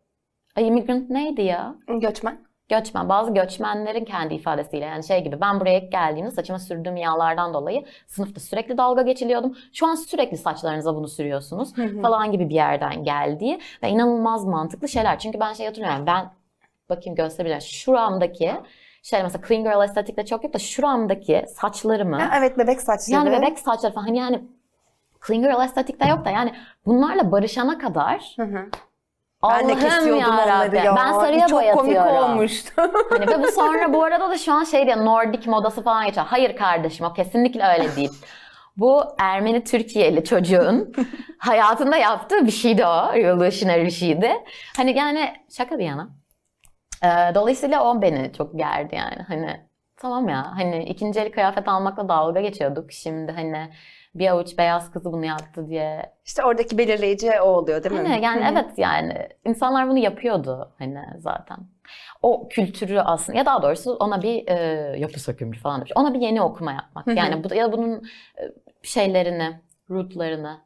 Ay, immigrant neydi ya? Göçmen. Göçmen. Bazı göçmenlerin kendi ifadesiyle yani şey gibi ben buraya geldiğimde saçıma sürdüğüm yağlardan dolayı sınıfta sürekli dalga geçiliyordum. Şu an sürekli saçlarınıza bunu sürüyorsunuz falan gibi bir yerden geldiği ve inanılmaz mantıklı şeyler. Çünkü ben şey hatırlıyorum ben bakayım gösterebilirim. Şuramdaki şey mesela Clean Girl Aesthetic'te çok yok da şuramdaki saçlarımı Ha, evet bebek saçları. yani bebek saçları falan hani yani Clean Girl Aesthetic'te yok da yani bunlarla barışana kadar Hı hı. Ben de kesiyordum onları ya. Ben sarıya Çok komik boyatıyorum. olmuştu. Hani ve bu sonra bu arada da şu an şey diye Nordik modası falan geçiyor. Hayır kardeşim o kesinlikle öyle değil. Bu Ermeni Türkiye'li çocuğun hayatında yaptığı bir şeydi o. Revolutionary bir şeydi. Hani yani şaka bir yana. Ee, dolayısıyla o beni çok gerdi yani. Hani tamam ya hani ikinci el kıyafet almakla dalga geçiyorduk. Şimdi hani bir avuç beyaz kızı bunu yaptı diye. İşte oradaki belirleyici o oluyor değil mi? Hani yani Hı hı. evet yani insanlar bunu yapıyordu hani zaten. O kültürü aslında ya daha doğrusu ona bir e, yapı sökümü falan demiş. Ona bir yeni okuma yapmak. Hı hı. Yani bu ya bunun e, şeylerini, rootlarını,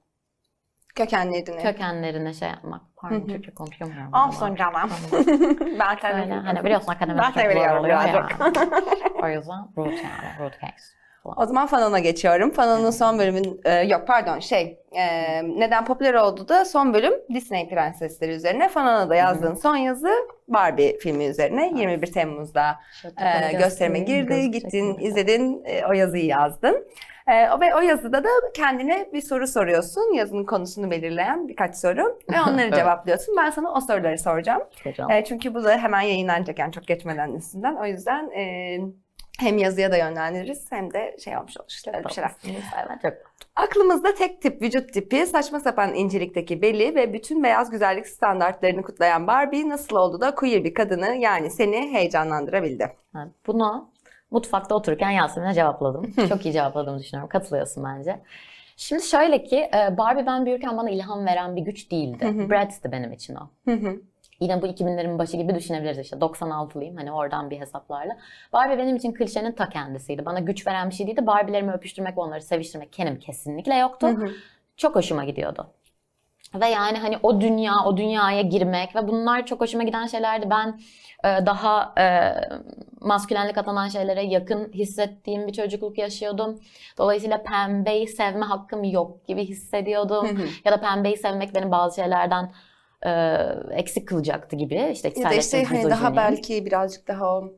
Kökenlerini. kökenlerini şey yapmak. Pardon Hı hı. Türkçe konuşamıyorum. Olsun canım. Ben kendim Böyle hani biliyorsun akademik Ben çok zor oluyor ya. o yüzden root yani, root case. O zaman Fanon'a geçiyorum. Fanon'un son bölümün, e, yok pardon şey, e, neden popüler oldu da son bölüm Disney prensesleri üzerine. Fanon'a da yazdığın son yazı Barbie filmi üzerine 21 Temmuz'da e, gösterime girdi. Gittin, izledin, e, o yazıyı yazdın. E, o- ve o yazıda da kendine bir soru soruyorsun. Yazının konusunu belirleyen birkaç soru ve onları cevaplıyorsun. Ben sana o soruları soracağım. Hocam. E, çünkü bu da hemen yayınlanacak yani çok geçmeden üstünden. O yüzden e, hem yazıya da yönlendiririz hem de şey olmuş olur işte öyle bir şeyler. Çok Aklımızda tek tip vücut tipi, saçma sapan incelikteki beli ve bütün beyaz güzellik standartlarını kutlayan Barbie nasıl oldu da queer bir kadını yani seni heyecanlandırabildi? Evet, Bunu mutfakta otururken Yasemin'e cevapladım. Çok iyi cevapladığımı düşünüyorum. Katılıyorsun bence. Şimdi şöyle ki e, Barbie ben büyürken bana ilham veren bir güç değildi. Brat'ti benim için o. Yine bu 2000'lerin başı gibi düşünebiliriz işte 96'lıyım hani oradan bir hesaplarla. Barbie benim için klişenin ta kendisiydi. Bana güç veren bir şey değildi. Barbie'lerimi öpüştürmek onları seviştirmek kendim kesinlikle yoktu. Çok hoşuma gidiyordu. Ve yani hani o dünya, o dünyaya girmek ve bunlar çok hoşuma giden şeylerdi. Ben e, daha e, maskülenlik atanan şeylere yakın hissettiğim bir çocukluk yaşıyordum. Dolayısıyla pembeyi sevme hakkım yok gibi hissediyordum. Ya da pembeyi sevmek benim bazı şeylerden e, eksik kılacaktı gibi. İşte Ya da işte hani daha belki birazcık daha o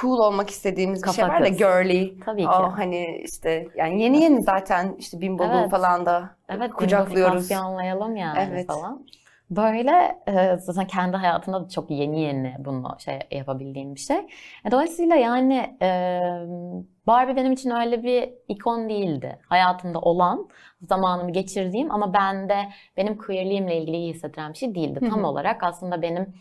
cool olmak istediğimiz bir şey Kafa var da girly. Tabii ki. O hani işte yani yeni yeni zaten işte bimbo Evet. falan da Evet, kucaklıyoruz. anlayalım yani Evet. falan. Böyle e, zaten kendi hayatımda da çok yeni yeni bunu şey yapabildiğim bir şey. E, Dolayısıyla yani e, Barbie benim için öyle bir ikon değildi. Hayatımda olan, zamanımı geçirdiğim ama bende benim queerliğimle ilgili iyi hissettiren bir şey değildi. Tam olarak aslında benim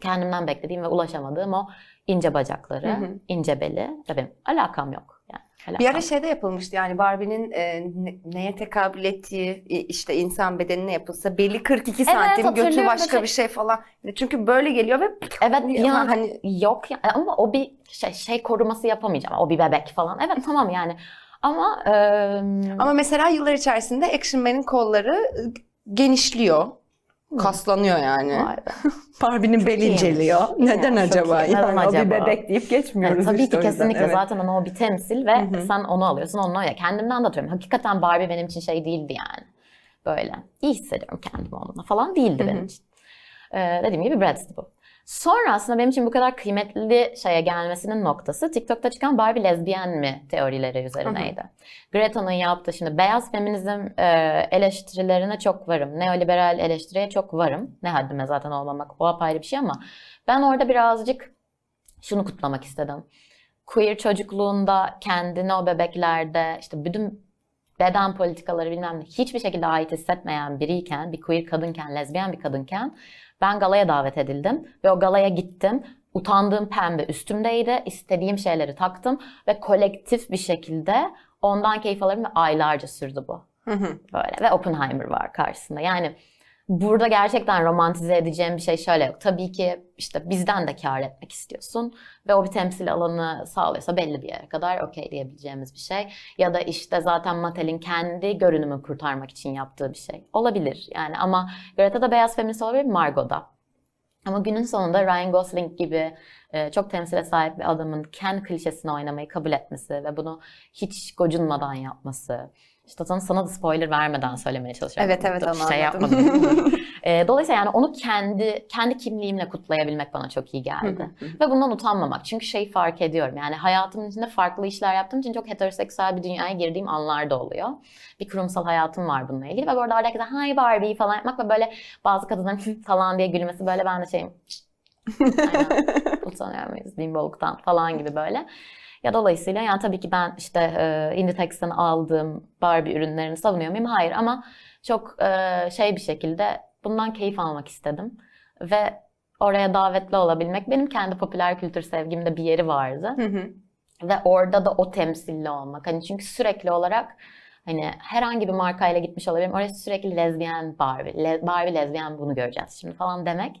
kendimden beklediğim ve ulaşamadığım o ince bacakları, Hı hı. ince beli benim alakam yok. Yani Bir alakam ara şeyde yapılmıştı yani Barbie'nin e, ne- neye tekabül ettiği işte insan bedenine yapılsa beli 42 santim götü başka Şey- bir şey falan. Çünkü böyle geliyor ve Evet bir an hani yok ya ama o bir şey, şey koruması yapamayacağım. O bir bebek falan. Evet tamam yani. Ama eee, ama mesela yıllar içerisinde Action Man'in kolları e, genişliyor. Kaslanıyor yani. vay be. Barbie'nin beli iyiymiş. inceliyor. Neden Ya, çok acaba? iyi. Neden Yani o bir bebek deyip geçmiyoruz Evet, tabii işte ki o yüzden. kesinlikle Evet. zaten ama o bir temsil ve sen onu alıyorsun onunla ya kendimden de atıyorum. Hakikaten Barbie benim için şey değildi yani. Böyle iyi hissediyorum kendimi onunla falan değildi benim için. Ee, dediğim gibi Brat'ti bu. Sonra aslında benim için bu kadar kıymetli şeye gelmesinin noktası TikTok'ta çıkan Barbie lezbiyen mi teorileri üzerineydi. Greta'nın yaptığı şimdi beyaz feminizm e, eleştirilerine çok varım. Neoliberal eleştiriye çok varım. Ne haddime zaten olmamak o apayrı bir şey ama ben orada birazcık şunu kutlamak istedim. Queer çocukluğunda kendini o bebeklerde işte bütün beden politikaları bilmem ne hiçbir şekilde ait hissetmeyen biriyken, bir queer kadınken, lezbiyen bir kadınken ben galaya davet edildim ve o galaya gittim. Utandığım pembe üstümdeydi. istediğim şeyleri taktım ve kolektif bir şekilde ondan keyif alırım ve aylarca sürdü bu. Böyle ve Oppenheimer var karşısında. Yani burada gerçekten romantize edeceğim bir şey şöyle yok. Tabii ki işte bizden de kar etmek istiyorsun ve o bir temsil alanı sağlıyorsa belli bir yere kadar okey diyebileceğimiz bir şey. Ya da işte zaten Mattel'in kendi görünümü kurtarmak için yaptığı bir şey. Olabilir yani ama Greta da beyaz feminist olabilir, Margot da. Ama günün sonunda Ryan Gosling gibi e, çok temsile sahip bir adamın Ken klişesini oynamayı kabul etmesi ve bunu hiç gocunmadan yapması, işte sana, sana da spoiler vermeden söylemeye çalışıyorum. Evet evet onu şey yapmadım. E, dolayısıyla yani onu kendi kendi kimliğimle kutlayabilmek bana çok iyi geldi. Ve bundan utanmamak. Çünkü şeyi fark ediyorum. Yani hayatımın içinde farklı işler yaptığım için çok heteroseksüel bir dünyaya girdiğim anlar da oluyor. Bir kurumsal hayatım var bununla ilgili. Ve bu arada herkese hi Barbie falan yapmak ve böyle bazı kadınların falan diye gülmesi böyle ben de şeyim aynen utanıyor muyuz bimboluktan falan gibi böyle. Ya dolayısıyla yani tabii ki ben işte e, Inditex'ten aldığım Barbie ürünlerini savunuyor muyum? Hayır ama çok e, şey bir şekilde bundan keyif almak istedim. Ve oraya davetli olabilmek benim kendi popüler kültür sevgimde bir yeri vardı. Ve orada da o temsilli olmak. Hani çünkü sürekli olarak hani herhangi bir markayla gitmiş olabilirim. Oraya sürekli lezbiyen Barbie, le, Barbie lezbiyen bunu göreceğiz şimdi falan demek.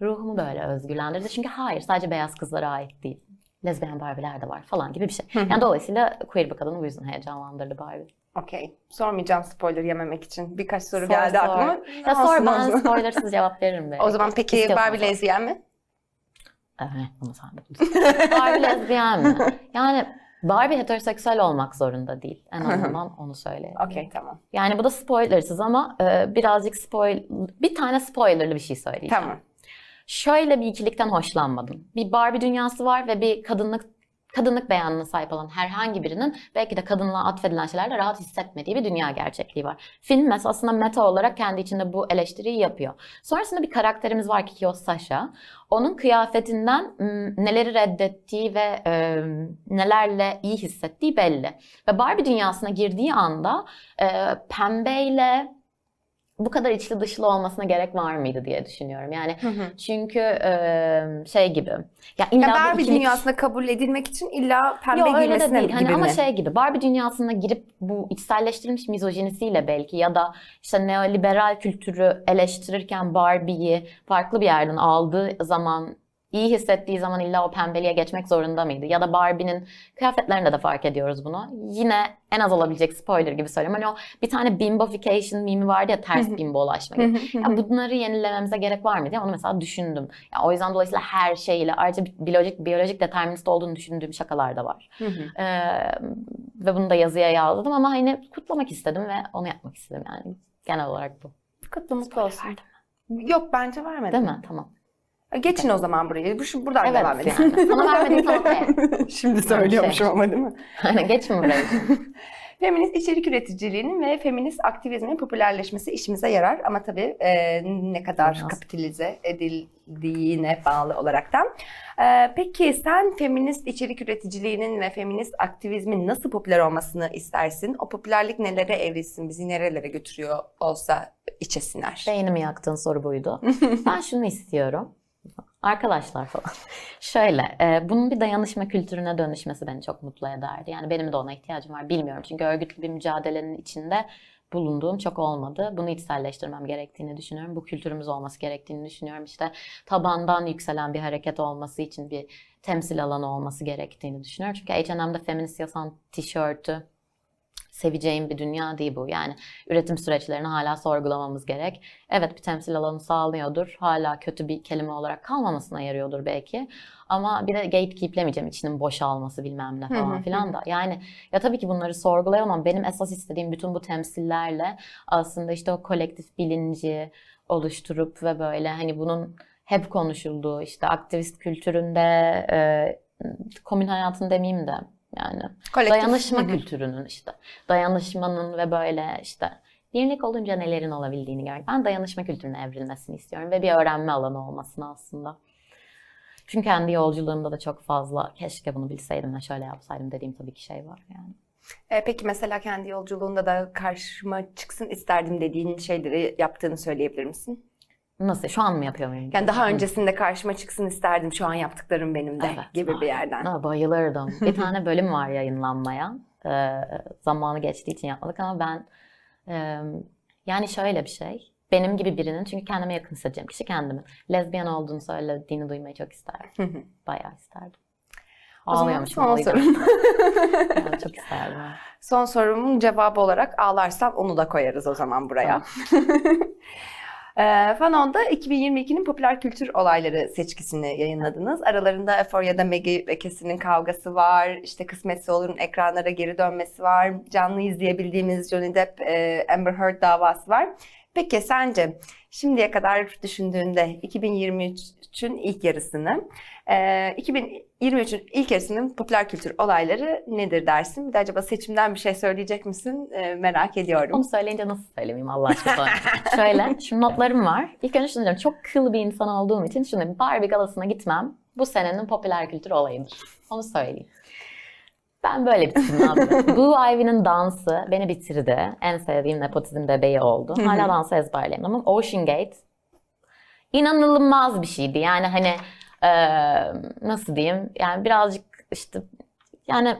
Ruhumu böyle özgürlendirdi. Çünkü hayır sadece beyaz kızlara ait değil. Lezbiyen Barbie'ler de var falan gibi bir şey. Yani dolayısıyla queer bir kadını bu yüzden heyecanlandırdı Barbie. Okey. Sormayacağım spoiler yememek için. Birkaç soru Sor, geldi sor. aklıma. Ya sor ben spoilersız cevap veririm belki. O zaman peki İstiyorsan Barbie lezbiyen mi? Evet, bunu sen de. Barbie lezbiyen mi? Yani Barbie heteroseksüel olmak zorunda değil. En azından onu söyleyeyim. Okey tamam. Yani bu da spoilersız ama e, birazcık spoil... Bir tane spoilerlı bir şey söyleyeceğim. Tamam. Şöyle bir ikilikten hoşlanmadım. Bir Barbie dünyası var ve bir kadınlık kadınlık beyanına sahip olan herhangi birinin belki de kadınlığa atfedilen şeylerle rahat hissetmediği bir dünya gerçekliği var. Film mesela aslında meta olarak kendi içinde bu eleştiriyi yapıyor. Sonrasında bir karakterimiz var ki o Sasha. Onun kıyafetinden neleri reddettiği ve e, nelerle iyi hissettiği belli. Ve Barbie dünyasına girdiği anda e, pembeyle bu kadar içli dışlı olmasına gerek var mıydı diye düşünüyorum. Yani çünkü e, şey gibi. Ya illa Ya Barbie ikilik- dünyasında kabul edilmek için illa pembe Yok öyle de giymesine değil. Hani gibi ama mi? şey gibi Barbie dünyasına girip bu içselleştirilmiş mizojinisiyle belki ya da işte neoliberal kültürü eleştirirken Barbie'yi farklı bir yerden aldığı zaman iyi hissettiği zaman illa o pembeliğe geçmek zorunda mıydı? Ya da Barbie'nin kıyafetlerinde de fark ediyoruz bunu. Yine en az olabilecek spoiler gibi söyleyeyim. Hani o bir tane bimbofication mimi vardı ya ters bimbolaşma gibi. Ya bunları yenilememize gerek var mı diye onu mesela düşündüm. Ya o yüzden dolayısıyla her şeyle ayrıca biyolojik biyolojik determinist olduğunu düşündüğüm şakalar da var. Ee, ve bunu da yazıya yazdım ama hani kutlamak istedim ve onu yapmak istedim yani. Genel olarak bu. Kutlu mutlu olsun. Yok bence vermedim. Değil mi? Tamam. Geçin o zaman burayı. Bu şu buradan Evet devam edin. yani. Sana vermedim sana. Şimdi söylüyormuşum ama değil mi? Aynen geç mi burayı? Feminist içerik üreticiliğinin ve feminist aktivizmin popülerleşmesi işimize yarar ama tabii e, ne kadar Biraz. kapitalize edildiğine bağlı olaraktan. E, peki sen feminist içerik üreticiliğinin ve feminist aktivizmin nasıl popüler olmasını istersin? O popülerlik nelere evrilsin, bizi nerelere götürüyor olsa içesinler. Beynimi yaktığın soru buydu. ben şunu istiyorum. Arkadaşlar falan. Şöyle, e, bunun bir dayanışma kültürüne dönüşmesi beni çok mutlu ederdi. Yani benim de ona ihtiyacım var. Bilmiyorum çünkü örgütlü bir mücadelenin içinde bulunduğum çok olmadı. Bunu içselleştirmem gerektiğini düşünüyorum. Bu kültürümüz olması gerektiğini düşünüyorum. İşte tabandan yükselen bir hareket olması için bir temsil alanı olması gerektiğini düşünüyorum. Çünkü H&M'de feminist yasan tişörtü seveceğim bir dünya değil bu. Yani üretim süreçlerini hala sorgulamamız gerek. Evet bir temsil alanı sağlıyordur. Hala kötü bir kelime olarak kalmamasına yarıyordur belki. Ama bir de gatekeeplemeyeceğim içinin boşalması bilmem ne falan filan da. Yani ya tabii ki bunları sorgulayamam. Benim esas istediğim bütün bu temsillerle aslında işte o kolektif bilinci oluşturup ve böyle hani bunun hep konuşulduğu işte aktivist kültüründe, e, komün hayatın demeyeyim de yani Kolektif. dayanışma Hı kültürünün işte dayanışmanın ve böyle işte birlik olunca nelerin olabildiğini gör. Ben dayanışma kültürüne evrilmesini istiyorum ve bir öğrenme alanı olmasını aslında. Çünkü kendi yolculuğumda da çok fazla keşke bunu bilseydim de şöyle yapsaydım dediğim tabii ki şey var yani. E, peki mesela kendi yolculuğunda da karşıma çıksın isterdim dediğin şeyleri yaptığını söyleyebilir misin? Nasıl? Şu an mı yapıyor muyum? Yani daha öncesinde karşıma çıksın isterdim şu an yaptıklarım benim de Evet, gibi bir yerden. Aa, bayılırdım. Bir tane bölüm var yayınlanmaya. Ee, zamanı geçtiği için yapmadık ama ben e, yani şöyle bir şey. Benim gibi birinin çünkü kendime yakın hissedeceğim kişi kendimi. Lezbiyen olduğunu söylediğini duymayı çok isterdim. Bayağı isterdim. Ağlıyormuşum son sorum. Yani çok isterdim. Son sorumun cevabı olarak ağlarsan onu da koyarız o zaman buraya. Ee, Fanon'da 2022'nin popüler kültür olayları seçkisini yayınladınız. Aralarında Euphoria'da Maggie ve Cassie'nin kavgası var. İşte Kısmetse Olur'un ekranlara geri dönmesi var. Canlı izleyebildiğimiz Johnny Depp, e, Amber Heard davası var. Peki sence şimdiye kadar düşündüğünde 2023'ün ilk yarısını, e, 2023'ün ilk yarısının popüler kültür olayları nedir dersin? Bir de acaba seçimden bir şey söyleyecek misin? E, merak ediyorum. Onu söyleyince nasıl söylemeyeyim Allah aşkına. Şöyle, şu notlarım var. İlk önce şunu diyorum. Çok kıl bir insan olduğum için diyeyim. Barbie galasına gitmem bu senenin popüler kültür olayıdır. Onu söyleyeyim. Ben böyle bitirdim abi. Blue Ivy'nin dansı beni bitirdi. En sevdiğim nepotizm bebeği oldu. Hala dansı ezberleyemem ama Ocean Gate inanılmaz bir şeydi. Yani hani eee, nasıl diyeyim? Yani birazcık işte yani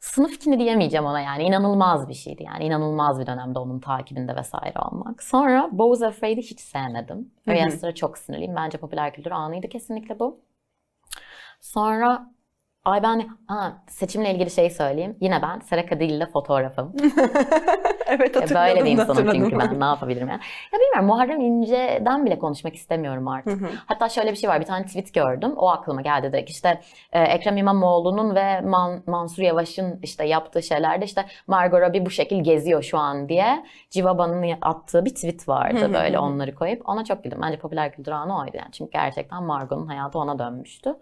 sınıf içinde diyemeyeceğim ona yani inanılmaz bir şeydi yani inanılmaz bir dönemde onun takibinde vesaire olmak. Sonra Bo's Afraid'i hiç sevmedim. Aster'a çok sinirliyim. Bence popüler kültür anıydı kesinlikle bu. Sonra ay ben ha, seçimle ilgili şey söyleyeyim. Yine ben Seraka Dil ile fotoğrafım. evet hatırladım. Böyle bir insanım çünkü ben ne yapabilirim yani. Ya bilmiyorum Muharrem İnce'den bile konuşmak istemiyorum artık. Hı hı. Hatta şöyle bir şey var. Bir tane tweet gördüm. O aklıma geldi direkt. İşte e, Ekrem İmamoğlu'nun ve Man- Mansur Yavaş'ın işte yaptığı şeylerde işte Margot Robbie bu şekil geziyor şu an diye Civaba'nın attığı bir tweet vardı Hı böyle onları koyup. Ona çok güldüm. Bence popüler kültür anı oydu yani. Çünkü gerçekten Margot'un hayatı ona dönmüştü.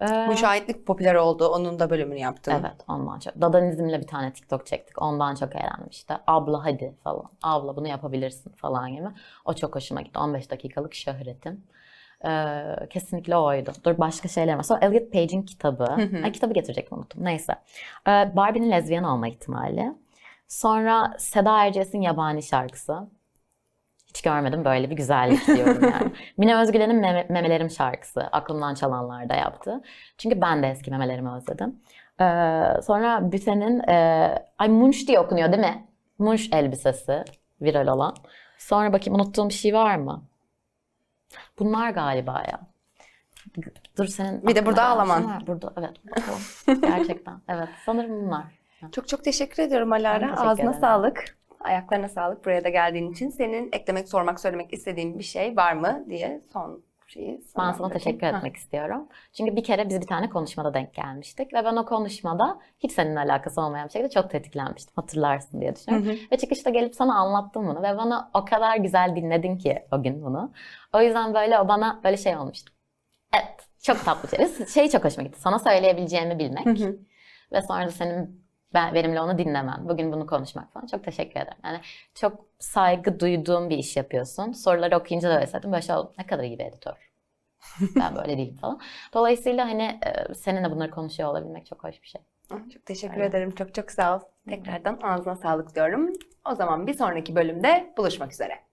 Ee, Müşahitlik popüler oldu. Onun da bölümünü yaptım. Evet ondan çok. Dadanizmle bir tane TikTok çektik. Ondan çok eğlendim işte. Abla hadi falan. Abla bunu yapabilirsin falan gibi. O çok hoşuma gitti. 15 dakikalık şöhretim. Ee, kesinlikle oydu. Dur başka şeyler var. Sonra Elliot Page'in kitabı. Ay, kitabı getirecektim unuttum. Neyse. Ee, Barbie'nin lezbiyen olma ihtimali. Sonra Seda Erciyes'in yabani şarkısı. Hiç görmedim böyle bir güzellik diyorum yani. Mine Özgülen'in Meme- Memelerim şarkısı. Aklımdan çalanlarda yaptı. Çünkü ben de eski memelerimi özledim. Ee, sonra Büten'in e, ay Munch diye okunuyor değil mi? Munch elbisesi viral olan. Sonra bakayım unuttuğum bir şey var mı? Bunlar galiba ya. Dur senin Bir de burada Ağlaman. Burada evet. bakalım. Gerçekten. Evet. Sanırım bunlar. Çok çok teşekkür ediyorum Alara. teşekkür Ağzına ederim. sağlık. Ayaklarına sağlık buraya da geldiğin için. Senin eklemek, sormak, söylemek istediğin bir şey var mı diye son şeyi Ben sana sana bırakayım. teşekkür Ha. etmek istiyorum. Çünkü bir kere biz bir tane konuşmada denk gelmiştik ve ben o konuşmada hiç seninle alakası olmayan bir şekilde çok tetiklenmiştim. Hatırlarsın diye Hı düşünüyorum. hı. Ve çıkışta gelip sana anlattım bunu ve bana o kadar güzel dinledin ki o gün bunu. O yüzden böyle o bana böyle şey olmuştu. Evet, çok tatlı şey. Şey çok hoşuma gitti. Sana söyleyebileceğimi bilmek Hı hı. ve sonra da senin ben, benimle onu dinlemen, bugün bunu konuşmak falan. Çok teşekkür ederim. Yani çok saygı duyduğum bir iş yapıyorsun. Soruları okuyunca da öyle. Böyle şey ne kadar iyi bir editör. ben böyle değilim falan. Dolayısıyla hani e, seninle bunları konuşuyor olabilmek çok hoş bir şey. Çok teşekkür Öyle. ederim. Çok çok sağ ol. Tekrardan ağzına sağlık diyorum. O zaman bir sonraki bölümde buluşmak üzere.